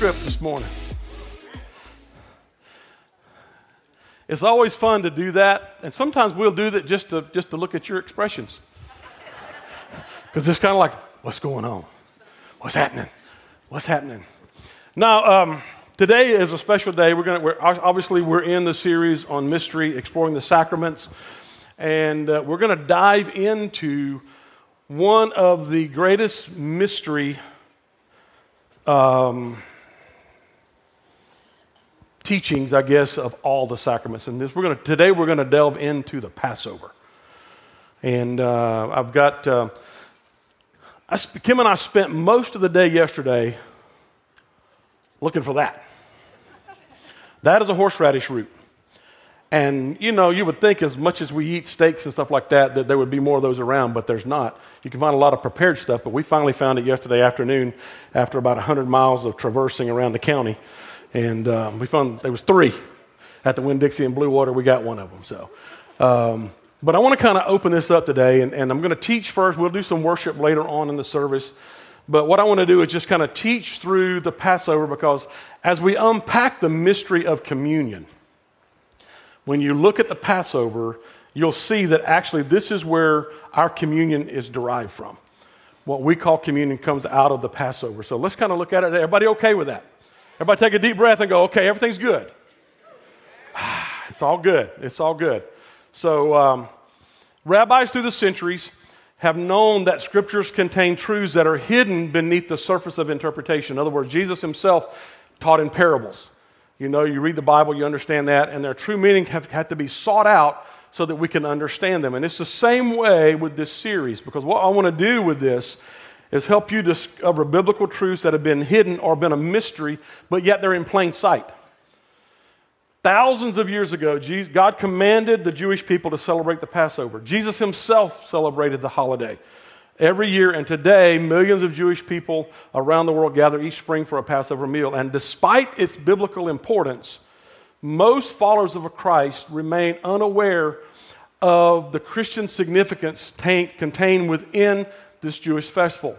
script this morning. It's always fun to do that, and sometimes we'll do that just to, just to look at your expressions. Because it's kind of like, what's going on? What's happening? What's happening? Now, um, today is a special day. We're going to, obviously, we're in the series on mystery, exploring the sacraments, and uh, we're going to dive into one of the greatest mystery um, teachings, I guess, of all the sacraments. And this, we're to, today we're going to delve into the Passover. And uh, I've got, uh, I, Kim and I spent most of the day yesterday looking for that. That is a horseradish root. And, you know, you would think as much as we eat steaks and stuff like that, that there would be more of those around, but there's not. You can find a lot of prepared stuff, but we finally found it yesterday afternoon after about 100 miles of traversing around the county. And um, we found there was three at the Winn-Dixie and Blue Water. We got one of them. So, um, but I want to kind of open this up today, and, and I'm going to teach first. We'll do some worship later on in the service. But what I want to do is just kind of teach through the Passover because as we unpack the mystery of communion – when you look at the Passover, you'll see that actually this is where our communion is derived from. What we call communion comes out of the Passover. So let's kind of look at it. Everybody okay with that? Everybody take a deep breath and go, okay, everything's good. it's all good. It's all good. So, um, rabbis through the centuries have known that scriptures contain truths that are hidden beneath the surface of interpretation. In other words, Jesus himself taught in parables. You know, you read the Bible, you understand that, and their true meaning have had to be sought out so that we can understand them. And it's the same way with this series, because what I want to do with this is help you discover biblical truths that have been hidden or been a mystery, but yet they're in plain sight. Thousands of years ago, God commanded the Jewish people to celebrate the Passover. Jesus himself celebrated the holiday every year, and today, millions of Jewish people around the world gather each spring for a Passover meal. And despite its biblical importance, most followers of Christ remain unaware of the Christian significance contained within this Jewish festival.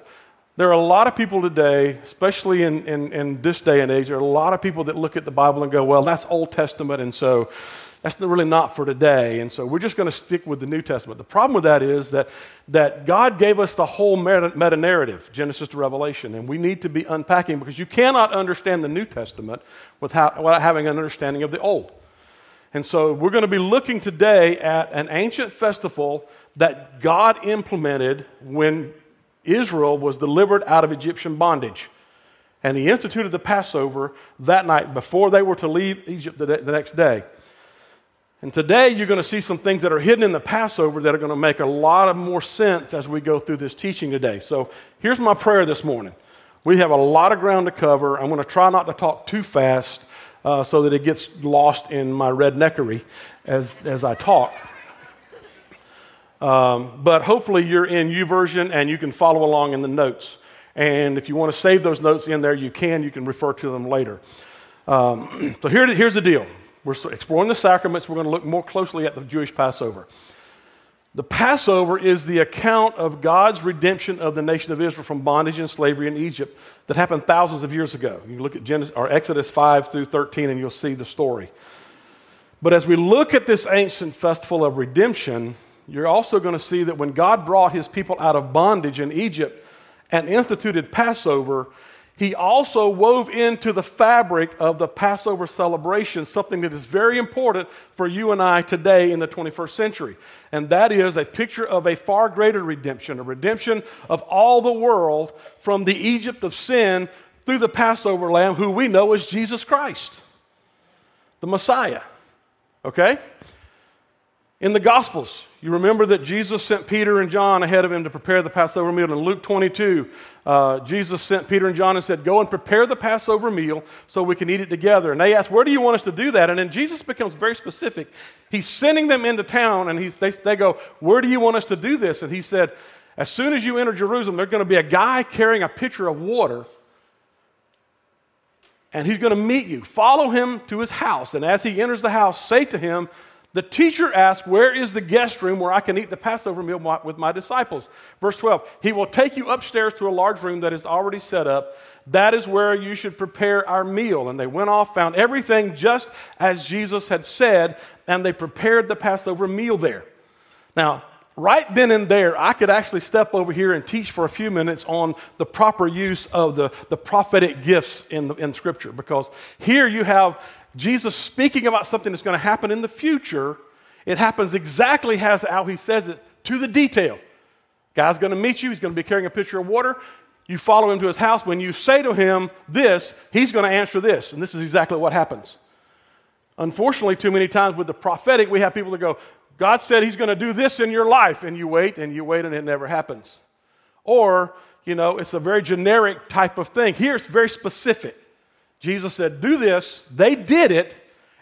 There are a lot of people today, especially in, in, in, this day and age, there are a lot of people that look at the Bible and go, well, that's Old Testament, and so that's really not for today. And so we're just going to stick with the New Testament. The problem with that is that, that God gave us the whole meta narrative, Genesis to Revelation, and we need to be unpacking because you cannot understand the New Testament without, without having an understanding of the Old. And so we're going to be looking today at an ancient festival that God implemented when Israel was delivered out of Egyptian bondage. And he instituted the Passover that night before they were to leave Egypt the, the next day. And today you're going to see some things that are hidden in the Passover that are going to make a lot of more sense as we go through this teaching today. So here's my prayer this morning. We have a lot of ground to cover. I'm going to try not to talk too fast uh, so that it gets lost in my redneckery as, as I talk. Um, but hopefully you're in YouVersion and you can follow along in the notes. And if you want to save those notes in there, you can. You can refer to them later. Um, so here, here's the deal. We're exploring the sacraments. We're going to look more closely at the Jewish Passover. The Passover is the account of God's redemption of the nation of Israel from bondage and slavery in Egypt that happened thousands of years ago. You look at Genesis, or Exodus 5 through 13 and you'll see the story. But as we look at this ancient festival of redemption, you're also going to see that when God brought his people out of bondage in Egypt and instituted Passover, he also wove into the fabric of the Passover celebration something that is very important for you and I today in the 21st century. And that is a picture of a far greater redemption, a redemption of all the world from the Egypt of sin through the Passover lamb, who we know as Jesus Christ, the Messiah. Okay? In the Gospels, you remember that Jesus sent Peter and John ahead of him to prepare the Passover meal. In Luke 22, uh, Jesus sent Peter and John and said, Go and prepare the Passover meal so we can eat it together. And they asked, Where do you want us to do that? And then Jesus becomes very specific. He's sending them into town, and he's, they, they go, Where do you want us to do this? And he said, As soon as you enter Jerusalem, there's going to be a guy carrying a pitcher of water and he's going to meet you. Follow him to his house. And as he enters the house, say to him, The teacher asked, Where is the guest room where I can eat the Passover meal with my disciples? Verse 12, He will take you upstairs to a large room that is already set up. That is where you should prepare our meal. And they went off, found everything just as Jesus had said, and they prepared the Passover meal there. Now, right then and there, I could actually step over here and teach for a few minutes on the proper use of the, the prophetic gifts in, the, in Scripture, because here you have Jesus speaking about something that's going to happen in the future. It happens exactly as how he says it to the detail. Guy's going to meet you, he's going to be carrying a pitcher of water. You follow him to his house. When you say to him this, he's going to answer this. And this is exactly what happens. Unfortunately, too many times with the prophetic, we have people that go, God said he's going to do this in your life, and you wait and you wait and it never happens. Or, you know, it's a very generic type of thing. Here it's very specific. Jesus said, Do this. They did it.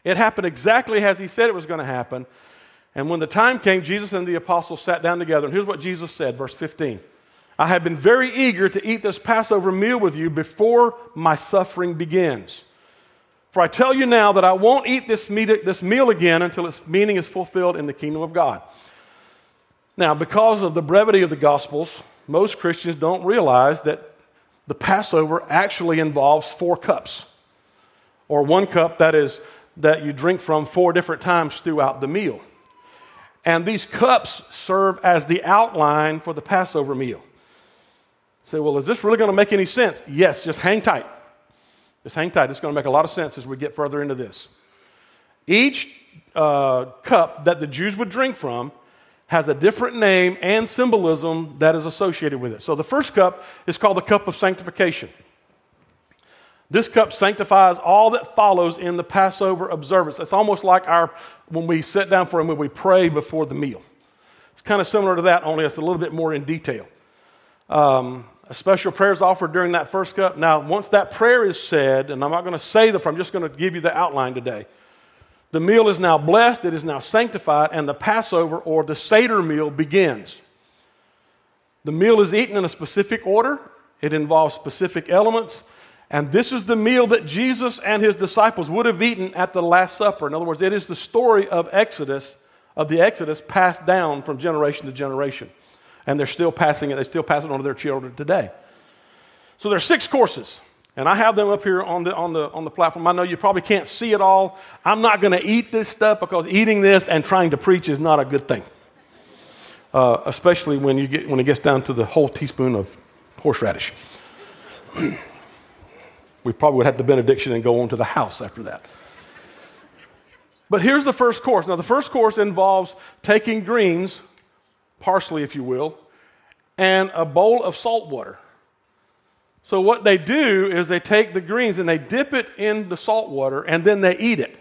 It happened exactly as he said it was going to happen. And when the time came, Jesus and the apostles sat down together. And here's what Jesus said, verse 15 I have been very eager to eat this Passover meal with you before my suffering begins. For I tell you now that I won't eat this, meal again until its meaning is fulfilled in the kingdom of God. Now, because of the brevity of the Gospels, most Christians don't realize that the Passover actually involves four cups, or one cup that is that you drink from four different times throughout the meal. And these cups serve as the outline for the Passover meal. say, well, is this really going to make any sense? Yes, just hang tight. Just hang tight. It's going to make a lot of sense as we get further into this. Each uh, cup that the Jews would drink from has a different name and symbolism that is associated with it. So the first cup is called the cup of sanctification. This cup sanctifies all that follows in the Passover observance. It's almost like our when we sit down for a meal, we pray before the meal. It's kind of similar to that, only it's a little bit more in detail. Um, a special prayer is offered during that first cup. Now, once that prayer is said, and I'm not going to say the prayer, I'm just going to give you the outline today. The meal is now blessed, it is now sanctified, and the Passover or the Seder meal begins. The meal is eaten in a specific order, it involves specific elements, and this is the meal that Jesus and his disciples would have eaten at the Last Supper. In other words, it is the story of Exodus, of the Exodus passed down from generation to generation and they're still passing it. They still pass it on to their children today. So there's six courses, and I have them up here on the, on the, on the platform. I know you probably can't see it all. I'm not going to eat this stuff because eating this and trying to preach is not a good thing, uh, especially when, you get, when it gets down to the whole teaspoon of horseradish. we probably would have the benediction and go on to the house after that. But here's the first course. Now, the first course involves taking greens parsley, if you will, and a bowl of salt water. So, what they do is they take the greens and they dip it in the salt water and then they eat it.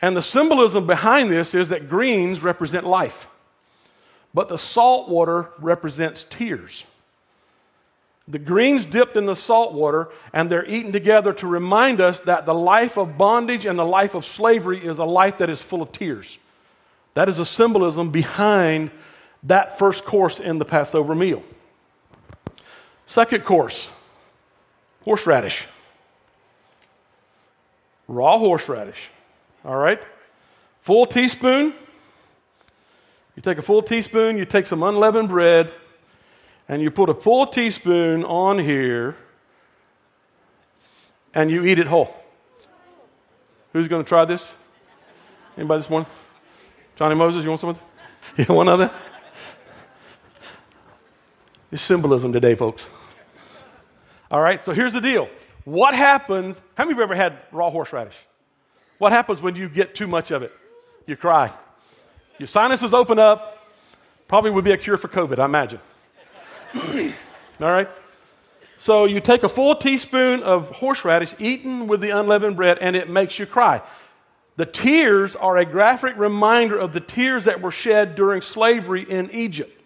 And the symbolism behind this is that greens represent life, but the salt water represents tears. The greens dipped in the salt water and they're eaten together to remind us that the life of bondage and the life of slavery is a life that is full of tears. That is a symbolism behind that first course in the Passover meal. Second course horseradish. Raw horseradish. All right? Full teaspoon. You take a full teaspoon, you take some unleavened bread, and you put a full teaspoon on here, and you eat it whole. Who's going to try this? Anybody this morning? Johnny Moses, you want some of that? You want another? It's symbolism today, folks. All right, so here's the deal. What happens? How many of you ever had raw horseradish? What happens when you get too much of it? You cry. Your sinuses open up. Probably would be a cure for COVID, I imagine. All right? So you take a full teaspoon of horseradish eaten with the unleavened bread, and it makes you cry. The tears are a graphic reminder of the tears that were shed during slavery in Egypt.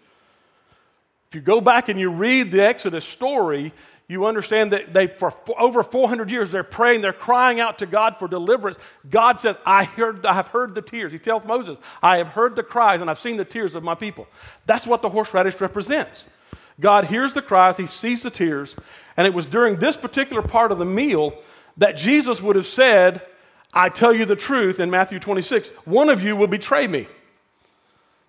If you go back and you read the Exodus story, you understand that they, for over 400 years, they're praying, they're crying out to God for deliverance. God says, I, heard, I have heard the tears. He tells Moses, I have heard the cries and I've seen the tears of my people. That's what the horseradish represents. God hears the cries, He sees the tears, and it was during this particular part of the meal that Jesus would have said, I tell you the truth in Matthew 26, one of you will betray me.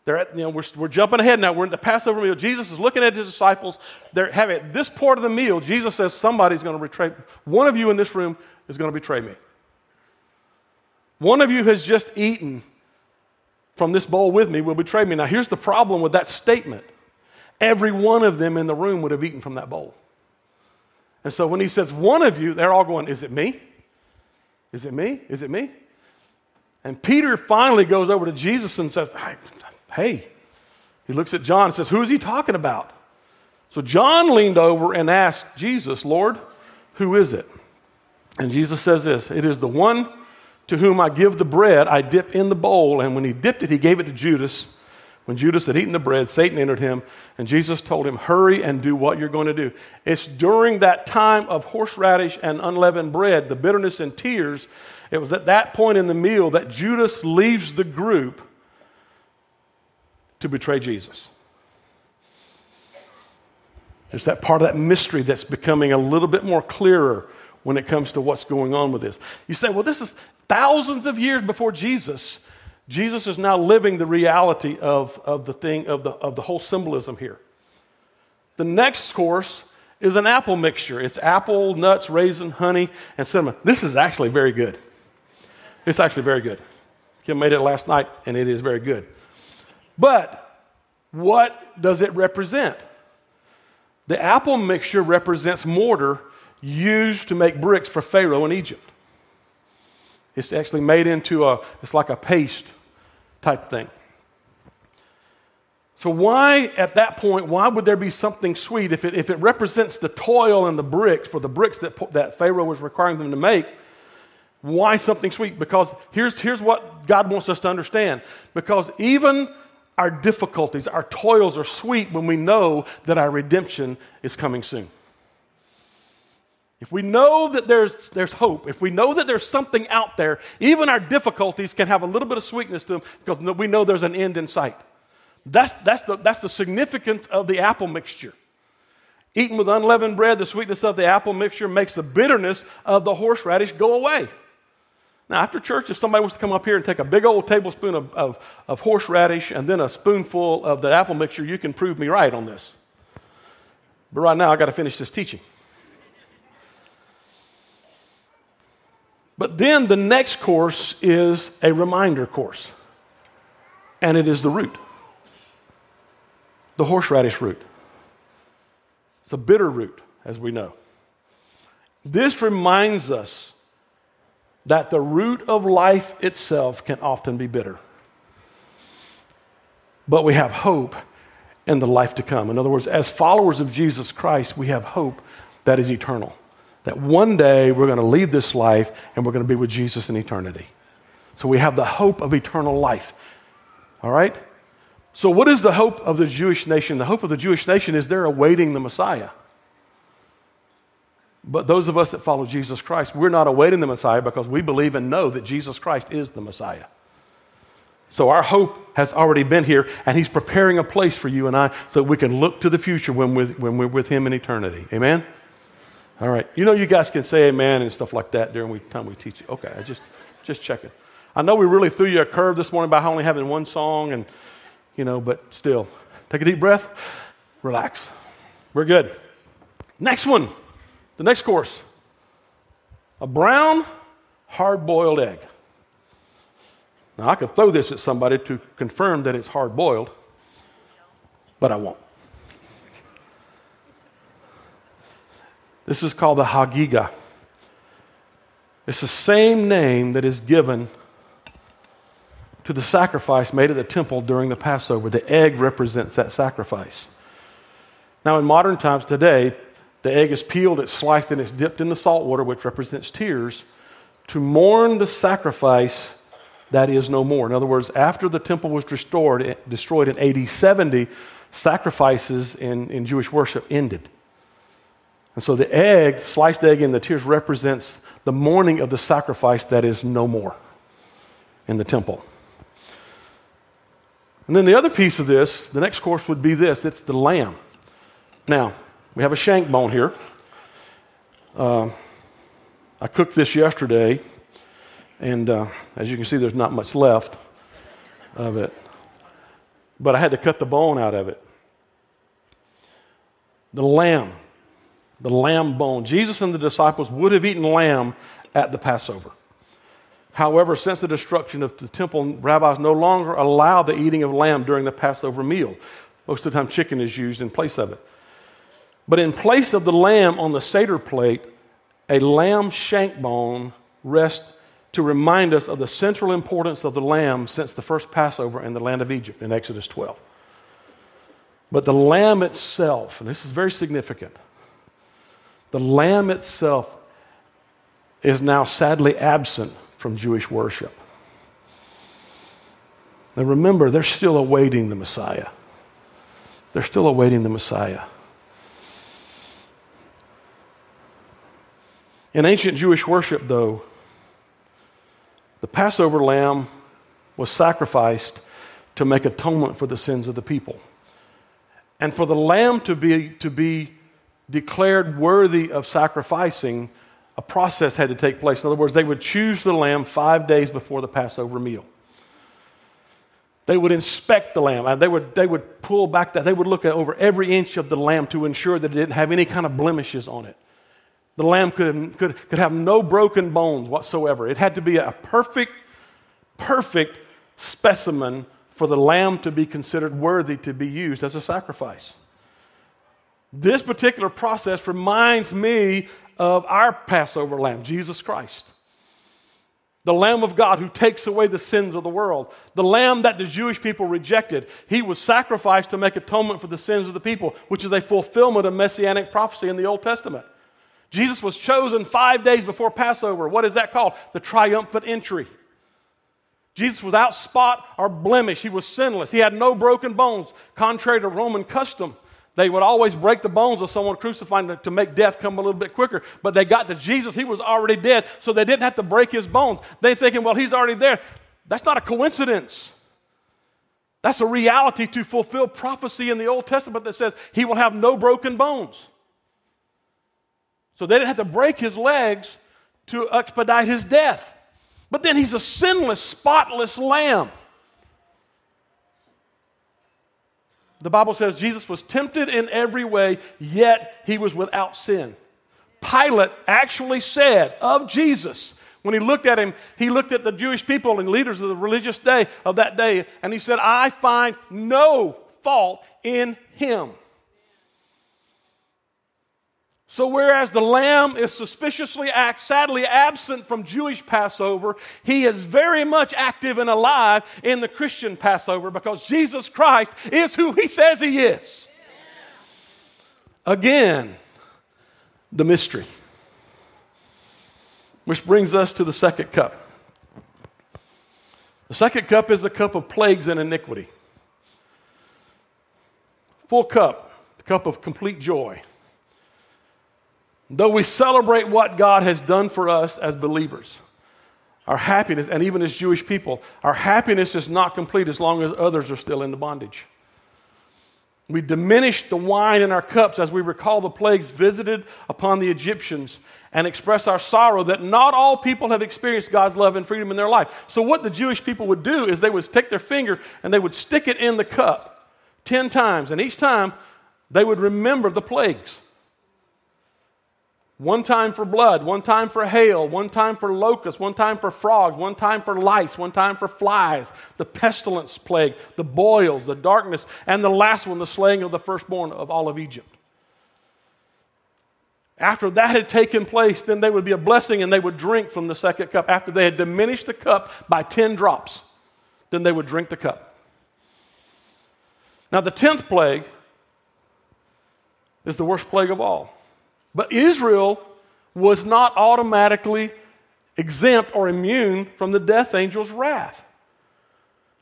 They're at, you know, we're, we're jumping ahead now. We're in the Passover meal. Jesus is looking at his disciples. They're having this part of the meal. Jesus says, Somebody's going to betray. One of you in this room is going to betray me. One of you has just eaten from this bowl with me will betray me. Now, here's the problem with that statement every one of them in the room would have eaten from that bowl. And so when he says one of you, they're all going, Is it me? Is it me? Is it me? And Peter finally goes over to Jesus and says, Hey, he looks at John and says, Who is he talking about? So John leaned over and asked Jesus, Lord, who is it? And Jesus says this It is the one to whom I give the bread I dip in the bowl. And when he dipped it, he gave it to Judas. When Judas had eaten the bread, Satan entered him, and Jesus told him, Hurry and do what you're going to do. It's during that time of horseradish and unleavened bread, the bitterness and tears, it was at that point in the meal that Judas leaves the group to betray Jesus. There's that part of that mystery that's becoming a little bit more clearer when it comes to what's going on with this. You say, well, this is thousands of years before Jesus. Jesus is now living the reality of, of the thing, of the, of the whole symbolism here. The next course is an apple mixture. It's apple, nuts, raisin, honey, and cinnamon. This is actually very good. It's actually very good. Kim made it last night, and it is very good. But what does it represent? The apple mixture represents mortar used to make bricks for Pharaoh in Egypt. It's actually made into a, it's like a paste type thing. So, why at that point, why would there be something sweet if it, if it represents the toil and the bricks for the bricks that, that Pharaoh was requiring them to make? Why something sweet? Because here's, here's what God wants us to understand. Because even our difficulties, our toils are sweet when we know that our redemption is coming soon. If we know that there's, there's hope, if we know that there's something out there, even our difficulties can have a little bit of sweetness to them because we know there's an end in sight. That's, that's, the, that's the significance of the apple mixture. Eaten with unleavened bread, the sweetness of the apple mixture makes the bitterness of the horseradish go away. Now, after church, if somebody wants to come up here and take a big old tablespoon of, of, of horseradish and then a spoonful of the apple mixture, you can prove me right on this. But right now, I got to finish this teaching. But then the next course is a reminder course, and it is the root the horseradish root. It's a bitter root, as we know. This reminds us that the root of life itself can often be bitter. But we have hope in the life to come. In other words, as followers of Jesus Christ, we have hope that is eternal. That one day we're going to leave this life and we're going to be with Jesus in eternity. So we have the hope of eternal life. All right? So, what is the hope of the Jewish nation? The hope of the Jewish nation is they're awaiting the Messiah. But those of us that follow Jesus Christ, we're not awaiting the Messiah because we believe and know that Jesus Christ is the Messiah. So our hope has already been here, and He's preparing a place for you and I so that we can look to the future when we're, when we're with Him in eternity. Amen? All right. You know, you guys can say amen and stuff like that during the time we teach you. Okay, I just, just checking. I know we really threw you a curve this morning by only having one song, and, you know, but still, take a deep breath, relax. We're good. Next one. The next course a brown, hard boiled egg. Now, I could throw this at somebody to confirm that it's hard boiled, but I won't. This is called the Hagiga. It's the same name that is given to the sacrifice made at the temple during the Passover. The egg represents that sacrifice. Now, in modern times today, the egg is peeled, it's sliced, and it's dipped in the salt water, which represents tears, to mourn the sacrifice that is no more. In other words, after the temple was restored, destroyed in AD 70, sacrifices in, in Jewish worship ended. And so the egg, sliced egg in the tears, represents the mourning of the sacrifice that is no more in the temple. And then the other piece of this, the next course would be this it's the lamb. Now, we have a shank bone here. Uh, I cooked this yesterday, And uh, as you can see, there's not much left of it. But I had to cut the bone out of it. The lamb, the lamb bone. Jesus and the disciples would have eaten lamb at the Passover. However, since the destruction of the temple, rabbis no longer allow the eating of lamb during the Passover meal. Most of the time, chicken is used in place of it. But in place of the lamb on the Seder plate, a lamb shank bone rests to remind us of the central importance of the lamb since the first Passover in the land of Egypt in Exodus 12. But the lamb itself, and this is very significant, the lamb itself is now sadly absent from Jewish worship. And remember, they're still awaiting the Messiah. They're still awaiting the Messiah. In ancient Jewish worship, though, the Passover lamb was sacrificed to make atonement for the sins of the people. And for the lamb to be, to be declared worthy of sacrificing, a process had to take place. In other words, they would choose the lamb five days before the Passover meal. They would inspect the lamb. Uh, they would, they would pull back that. They would look over every inch of the lamb to ensure that it didn't have any kind of blemishes on it. The lamb could, could, could have no broken bones whatsoever. It had to be a perfect, perfect specimen for the lamb to be considered worthy to be used as a sacrifice. This particular process reminds me of our Passover lamb, Jesus Christ. The Lamb of God who takes away the sins of the world. The Lamb that the Jewish people rejected. He was sacrificed to make atonement for the sins of the people, which is a fulfillment of messianic prophecy in the Old Testament. Jesus was chosen five days before Passover. What is that called? The triumphant entry. Jesus was without spot or blemish. He was sinless. He had no broken bones, contrary to Roman custom. They would always break the bones of someone crucified to make death come a little bit quicker. But they got to Jesus, he was already dead, so they didn't have to break his bones. They thinking, well, he's already there. That's not a coincidence. That's a reality to fulfill prophecy in the Old Testament that says he will have no broken bones. So they didn't have to break his legs to expedite his death. But then he's a sinless, spotless lamb. The Bible says Jesus was tempted in every way, yet he was without sin. Pilate actually said of Jesus, when he looked at him, he looked at the Jewish people and leaders of the religious day of that day, and he said, I find no fault in him. So, whereas the lamb is suspiciously, sadly absent from Jewish Passover, he is very much active and alive in the Christian Passover because Jesus Christ is who he says he is. Again, the mystery. Which brings us to the second cup. The second cup is the cup of plagues and iniquity. Full cup, the cup of complete joy. Though we celebrate what God has done for us as believers, our happiness, and even as Jewish people, our happiness is not complete as long as others are still in the bondage. We diminish the wine in our cups as we recall the plagues visited upon the Egyptians and express our sorrow that not all people have experienced God's love and freedom in their life. So, what the Jewish people would do is they would take their finger and they would stick it in the cup 10 times, and each time they would remember the plagues. One time for blood, one time for hail, one time for locusts, one time for frogs, one time for lice, one time for flies, the pestilence plague, the boils, the darkness, and the last one, the slaying of the firstborn of all of Egypt. After that had taken place, then they would be a blessing and they would drink from the second cup. After they had diminished the cup by 10 drops, then they would drink the cup. Now, the 10th plague is the worst plague of all. But Israel was not automatically exempt or immune from the death angel's wrath.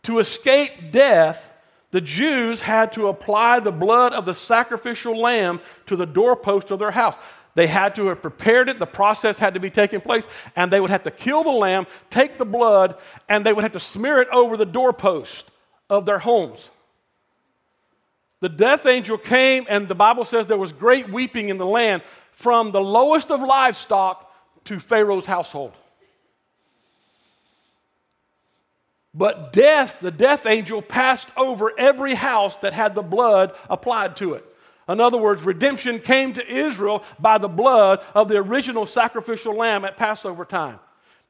To escape death, the Jews had to apply the blood of the sacrificial lamb to the doorpost of their house. They had to have prepared it, the process had to be taking place, and they would have to kill the lamb, take the blood, and they would have to smear it over the doorpost of their homes. The death angel came, and the Bible says there was great weeping in the land from the lowest of livestock to Pharaoh's household. But death, the death angel, passed over every house that had the blood applied to it. In other words, redemption came to Israel by the blood of the original sacrificial lamb at Passover time.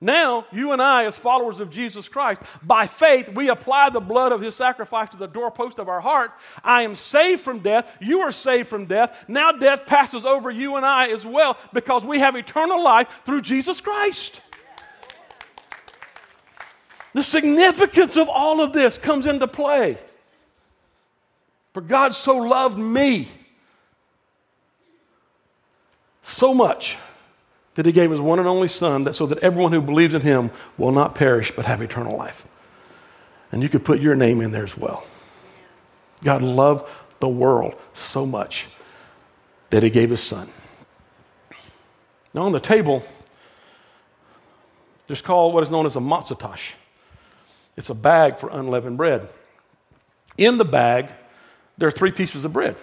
Now, you and I, as followers of Jesus Christ, by faith, we apply the blood of his sacrifice to the doorpost of our heart. I am saved from death. You are saved from death. Now, death passes over you and I as well because we have eternal life through Jesus Christ. The significance of all of this comes into play. For God so loved me so much that he gave his one and only Son that so that everyone who believes in him will not perish but have eternal life. And you could put your name in there as well. God loved the world so much that he gave his Son. Now, on the table, there's called what is known as a matzah tash. It's a bag for unleavened bread. In the bag, there are three pieces of bread.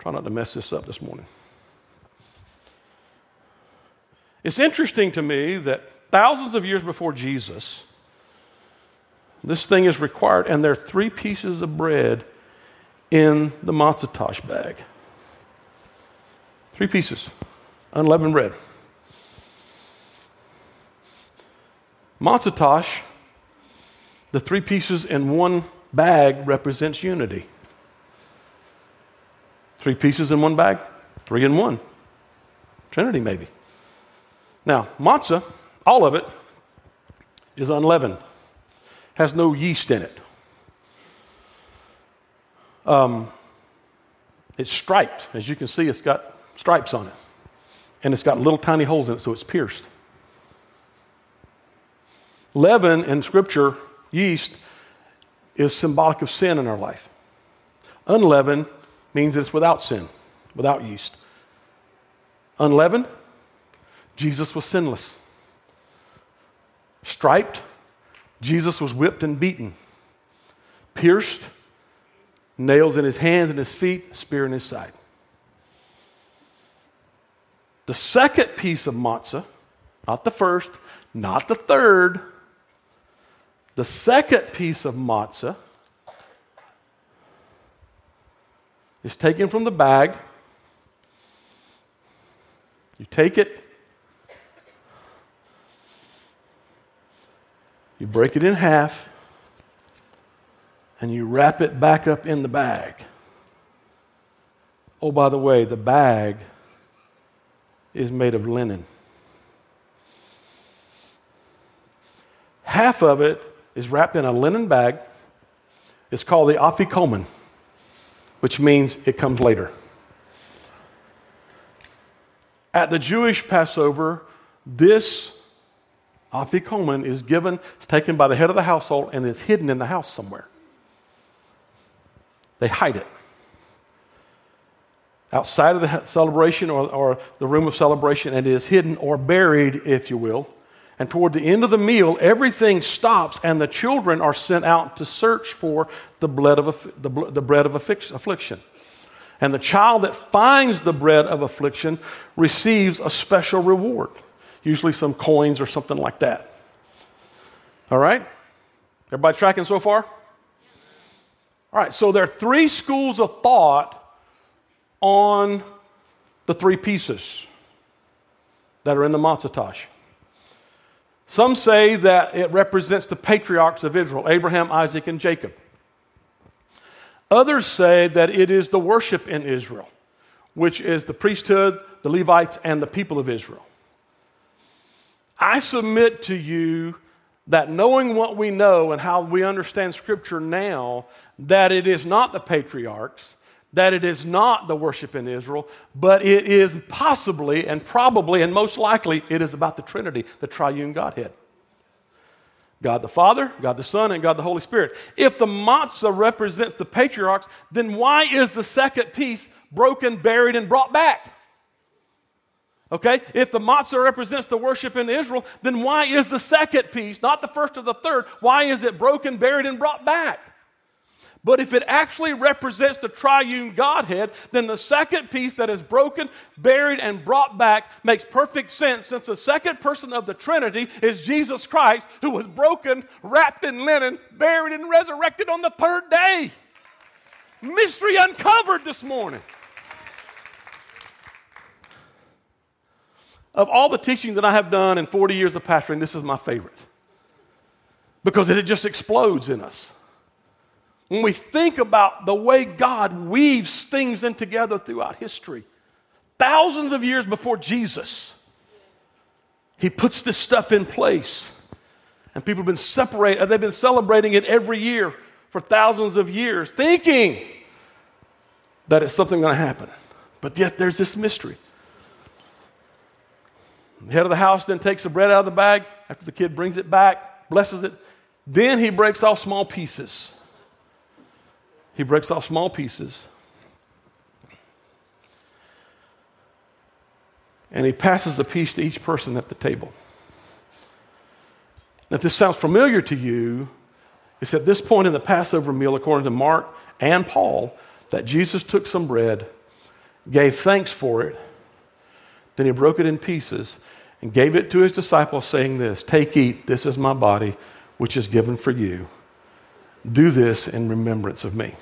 Try not to mess this up this morning. It's interesting to me that thousands of years before Jesus, this thing is required, and there are three pieces of bread in the matzah tash bag. Three pieces, unleavened bread. Matzah tash, the three pieces in one bag represents unity. Three pieces in one bag, three in one. Trinity, maybe. Now, matzah, all of it, is unleavened, has no yeast in it. Um, it's striped. As you can see, it's got stripes on it. And it's got little tiny holes in it, so it's pierced. Leaven in Scripture, yeast, is symbolic of sin in our life. Unleavened means it's without sin, without yeast. Unleavened, Jesus was sinless. Striped, Jesus was whipped and beaten. Pierced, nails in his hands and his feet, spear in his side. The second piece of matzah, not the first, not the third, the second piece of matzah is taken from the bag. You take it, you break it in half, and you wrap it back up in the bag. Oh, by the way, the bag is made of linen. Half of it is wrapped in a linen bag. It's called the afikomen, which means it comes later. At the Jewish Passover, this afikomen is given, it's taken by the head of the household, and is hidden in the house somewhere. They hide it. Outside of the celebration or, or the room of celebration, and is hidden or buried, if you will, and toward the end of the meal, everything stops, and the children are sent out to search for the, bread of, the, the bread of affliction. And the child that finds the bread of affliction receives a special reward, usually some coins or something like that. All right? Everybody tracking so far? All right, so there are three schools of thought on the three pieces that are in the matzah tash. Some say that it represents the patriarchs of Israel Abraham, Isaac, and Jacob. Others say that it is the worship in Israel, which is the priesthood, the Levites, and the people of Israel. I submit to you that knowing what we know and how we understand Scripture now, that it is not the patriarchs, that it is not the worship in Israel, but it is possibly and probably and most likely it is about the Trinity, the triune Godhead. God the Father, God the Son, and God the Holy Spirit. If the matzah represents the patriarchs, then why is the second piece broken, buried, and brought back? Okay? If the matzah represents the worship in Israel, then why is the second piece, not the first or the third, why is it broken, buried, and brought back? But if it actually represents the triune Godhead, then the second piece that is broken, buried, and brought back makes perfect sense since the second person of the Trinity is Jesus Christ, who was broken, wrapped in linen, buried, and resurrected on the third day. Mystery uncovered this morning. Of all the teaching that I have done in 40 years of pastoring, this is my favorite because it just explodes in us when we think about the way God weaves things in together throughout history, thousands of years before Jesus, He puts this stuff in place. And people have been separated, uh, they've been celebrating it every year for thousands of years, thinking that it's something going to happen. But yet there's this mystery. The head of the house then takes the bread out of the bag after the kid brings it back, blesses it. Then he breaks off small pieces. He breaks off small pieces. And he passes a piece to each person at the table. Now, if this sounds familiar to you, it's at this point in the Passover meal, according to Mark and Paul, that Jesus took some bread, gave thanks for it, then he broke it in pieces and gave it to his disciples, saying this Take, eat, this is my body, which is given for you. Do this in remembrance of me.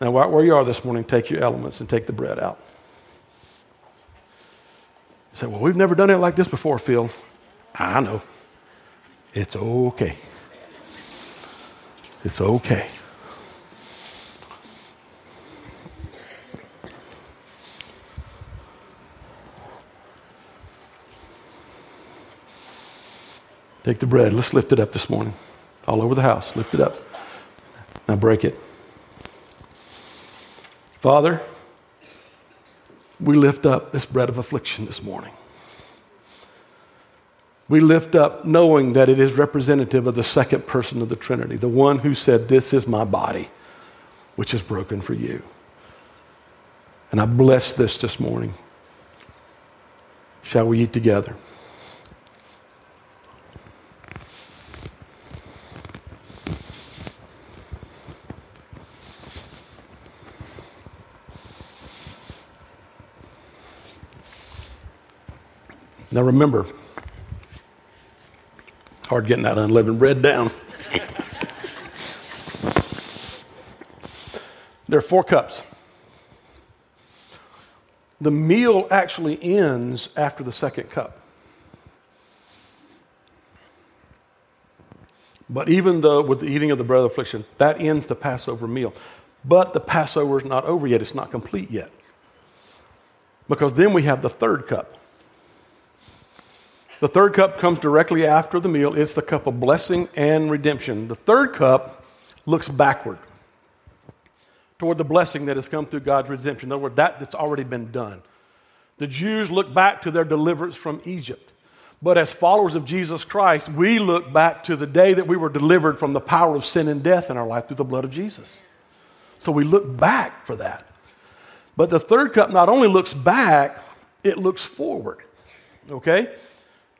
Now, right where you are this morning, take your elements and take the bread out. You say, Well, we've never done it like this before, Phil. I know. It's okay. It's okay. Take the bread. Let's lift it up this morning. All over the house. Lift it up. Now break it. Father, we lift up this bread of affliction this morning. We lift up knowing that it is representative of the second person of the Trinity, the one who said, This is my body, which is broken for you. And I bless this this morning. Shall we eat together? Now remember, hard getting that unleavened bread down. there are four cups. The meal actually ends after the second cup. But even though with the eating of the bread of affliction, that ends the Passover meal. But the Passover is not over yet, it's not complete yet. Because then we have the third cup. The third cup comes directly after the meal. It's the cup of blessing and redemption. The third cup looks backward toward the blessing that has come through God's redemption. In other words, that, that's already been done. The Jews look back to their deliverance from Egypt. But as followers of Jesus Christ, we look back to the day that we were delivered from the power of sin and death in our life through the blood of Jesus. So we look back for that. But the third cup not only looks back, it looks forward. Okay?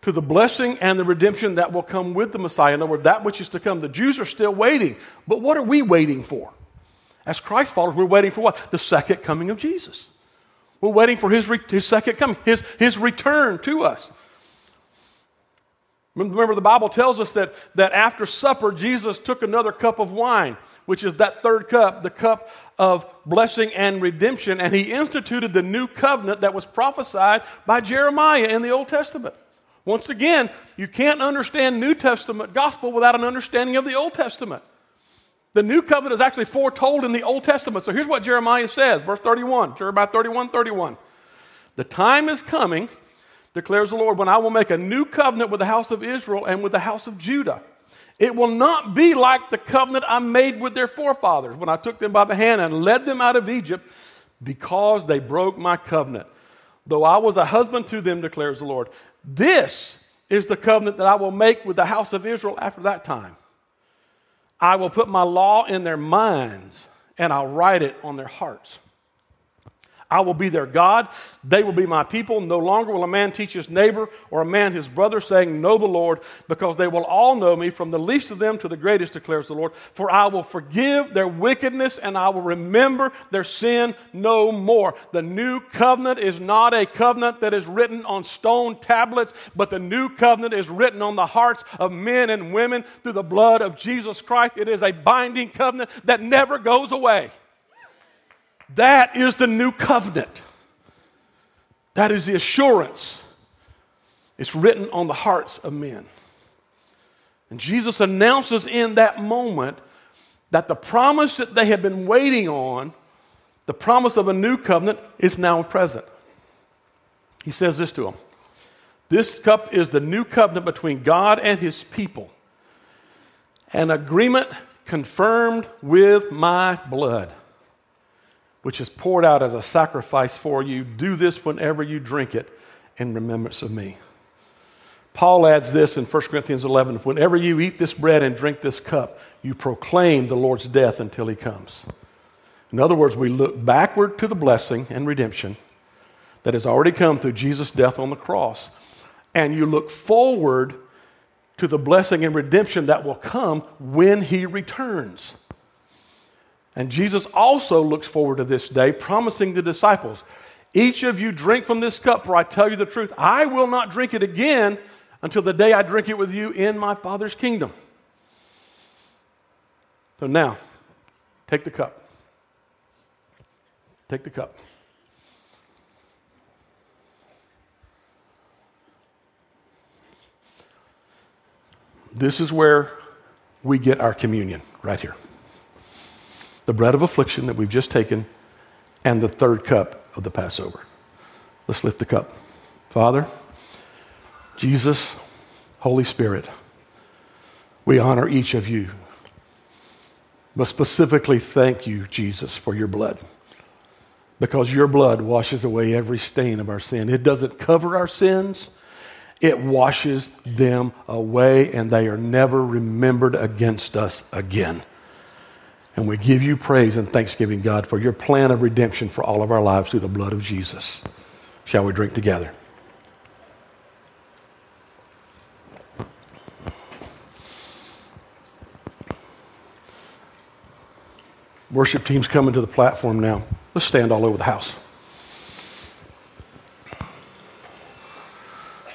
To the blessing and the redemption that will come with the Messiah. In other words, that which is to come. The Jews are still waiting. But what are we waiting for? As Christ followers, we're waiting for what? The second coming of Jesus. We're waiting for his, his second coming, his, his return to us. Remember, the Bible tells us that, that after supper, Jesus took another cup of wine, which is that third cup, the cup of blessing and redemption, and he instituted the new covenant that was prophesied by Jeremiah in the Old Testament. Once again, you can't understand New Testament gospel without an understanding of the Old Testament. The new covenant is actually foretold in the Old Testament. So here's what Jeremiah says, verse 31, Jeremiah 31, 31. The time is coming, declares the Lord, when I will make a new covenant with the house of Israel and with the house of Judah. It will not be like the covenant I made with their forefathers when I took them by the hand and led them out of Egypt because they broke my covenant. Though I was a husband to them, declares the Lord. This is the covenant that I will make with the house of Israel after that time. I will put my law in their minds and I'll write it on their hearts. I will be their God. They will be my people. No longer will a man teach his neighbor or a man his brother, saying, Know the Lord, because they will all know me, from the least of them to the greatest, declares the Lord. For I will forgive their wickedness and I will remember their sin no more. The new covenant is not a covenant that is written on stone tablets, but the new covenant is written on the hearts of men and women through the blood of Jesus Christ. It is a binding covenant that never goes away. That is the new covenant. That is the assurance. It's written on the hearts of men. And Jesus announces in that moment that the promise that they had been waiting on, the promise of a new covenant, is now present. He says this to them This cup is the new covenant between God and his people, an agreement confirmed with my blood which is poured out as a sacrifice for you. Do this whenever you drink it in remembrance of me. Paul adds this in 1 Corinthians 11 Whenever you eat this bread and drink this cup, you proclaim the Lord's death until he comes. In other words, we look backward to the blessing and redemption that has already come through Jesus' death on the cross, and you look forward to the blessing and redemption that will come when he returns. And Jesus also looks forward to this day, promising the disciples, Each of you drink from this cup, for I tell you the truth, I will not drink it again until the day I drink it with you in my Father's kingdom. So now, take the cup. Take the cup. This is where we get our communion, right here the bread of affliction that we've just taken, and the third cup of the Passover. Let's lift the cup. Father, Jesus, Holy Spirit, we honor each of you. But specifically, thank you, Jesus, for your blood. Because your blood washes away every stain of our sin. It doesn't cover our sins, it washes them away, and they are never remembered against us again. And we give you praise and thanksgiving, God, for your plan of redemption for all of our lives through the blood of Jesus. Shall we drink together? Worship team's coming to the platform now. Let's stand all over the house.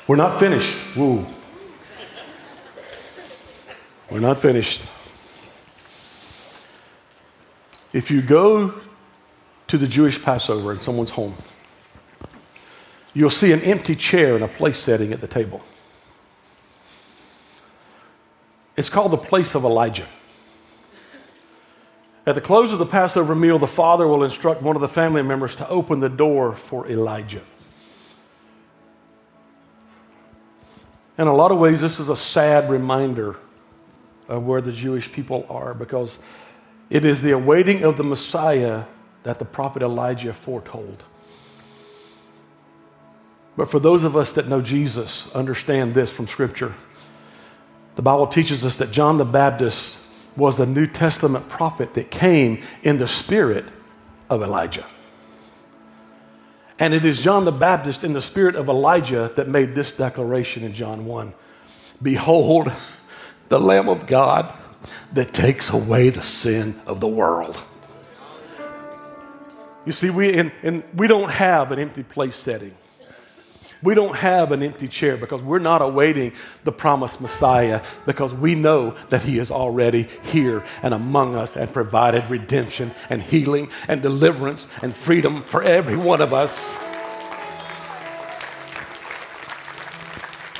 We're not finished. Woo. We're not finished. If you go to the Jewish Passover in someone's home, you'll see an empty chair and a place setting at the table. It's called the place of Elijah. At the close of the Passover meal, the father will instruct one of the family members to open the door for Elijah. In a lot of ways, this is a sad reminder of where the Jewish people are because it is the awaiting of the Messiah that the prophet Elijah foretold. But for those of us that know Jesus, understand this from Scripture. The Bible teaches us that John the Baptist was the New Testament prophet that came in the spirit of Elijah. And it is John the Baptist in the spirit of Elijah that made this declaration in John 1 Behold, the Lamb of God that takes away the sin of the world. You see, we, and, and we don't have an empty place setting. We don't have an empty chair because we're not awaiting the promised Messiah because we know that He is already here and among us and provided redemption and healing and deliverance and freedom for every one of us.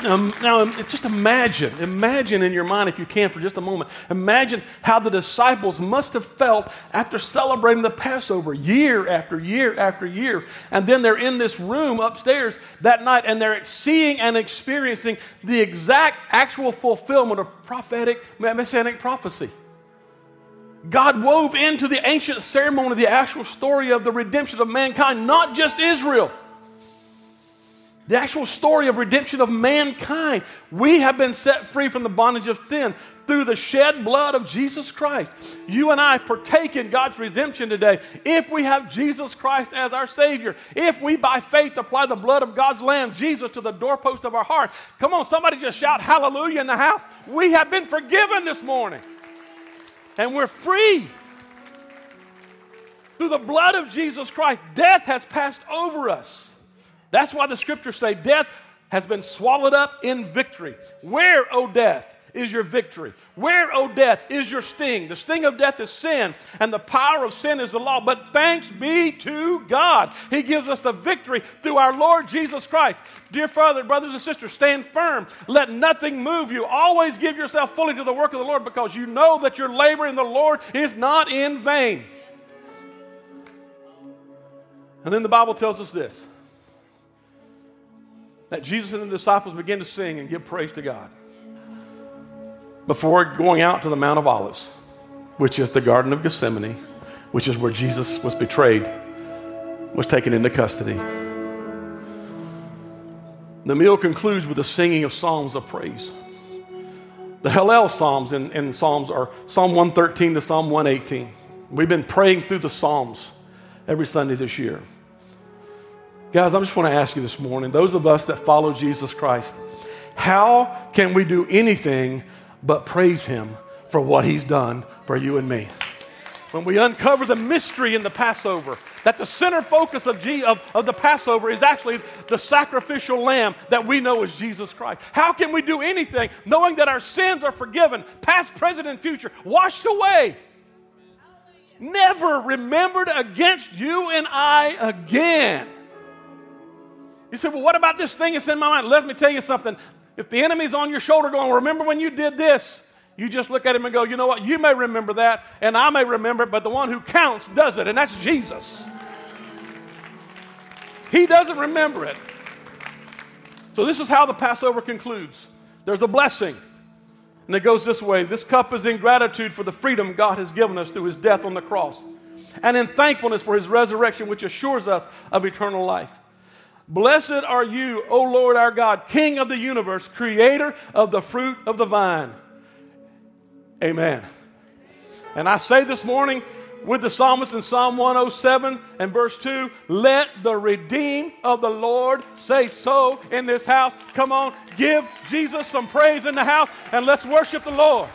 Um, now, just imagine, imagine in your mind, if you can, for just a moment, imagine how the disciples must have felt after celebrating the Passover year after year after year. And then they're in this room upstairs that night and they're seeing and experiencing the exact actual fulfillment of prophetic, messianic prophecy. God wove into the ancient ceremony the actual story of the redemption of mankind, not just Israel The actual story of redemption of mankind. We have been set free from the bondage of sin through the shed blood of Jesus Christ. You and I partake in God's redemption today if we have Jesus Christ as our Savior. If we, by faith, apply the blood of God's Lamb, Jesus, to the doorpost of our heart. Come on, somebody just shout hallelujah in the house. We have been forgiven this morning, and we're free. Through the blood of Jesus Christ, death has passed over us. That's why the scriptures say death has been swallowed up in victory. Where, O death, is your victory? Where, O death, is your sting? The sting of death is sin, and the power of sin is the law. But thanks be to God. He gives us the victory through our Lord Jesus Christ. Dear Father, brothers and sisters, stand firm. Let nothing move you. Always give yourself fully to the work of the Lord because you know that your labor in the Lord is not in vain. And then the Bible tells us this that Jesus and the disciples began to sing and give praise to God before going out to the Mount of Olives, which is the Garden of Gethsemane, which is where Jesus was betrayed, was taken into custody. The meal concludes with the singing of psalms of praise. The Hallel Psalms in, in Psalms are Psalm 113 to Psalm 118. We've been praying through the Psalms every Sunday this year. Guys, I just want to ask you this morning those of us that follow Jesus Christ, how can we do anything but praise Him for what He's done for you and me? When we uncover the mystery in the Passover, that the center focus of, G, of, of the Passover is actually the sacrificial lamb that we know is Jesus Christ. How can we do anything knowing that our sins are forgiven, past, present, and future, washed away? Never remembered against you and I again. You say, well, what about this thing that's in my mind? Let me tell you something. If the enemy's on your shoulder going, remember when you did this, you just look at him and go, you know what? You may remember that, and I may remember it, but the one who counts does it, and that's Jesus. He doesn't remember it. So, this is how the Passover concludes there's a blessing. And it goes this way This cup is in gratitude for the freedom God has given us through his death on the cross, and in thankfulness for his resurrection, which assures us of eternal life. Blessed are you, O Lord our God, King of the universe, creator of the fruit of the vine. Amen. And I say this morning with the psalmist in Psalm 107 and verse 2 let the redeemed of the Lord say so in this house. Come on, give Jesus some praise in the house and let's worship the Lord.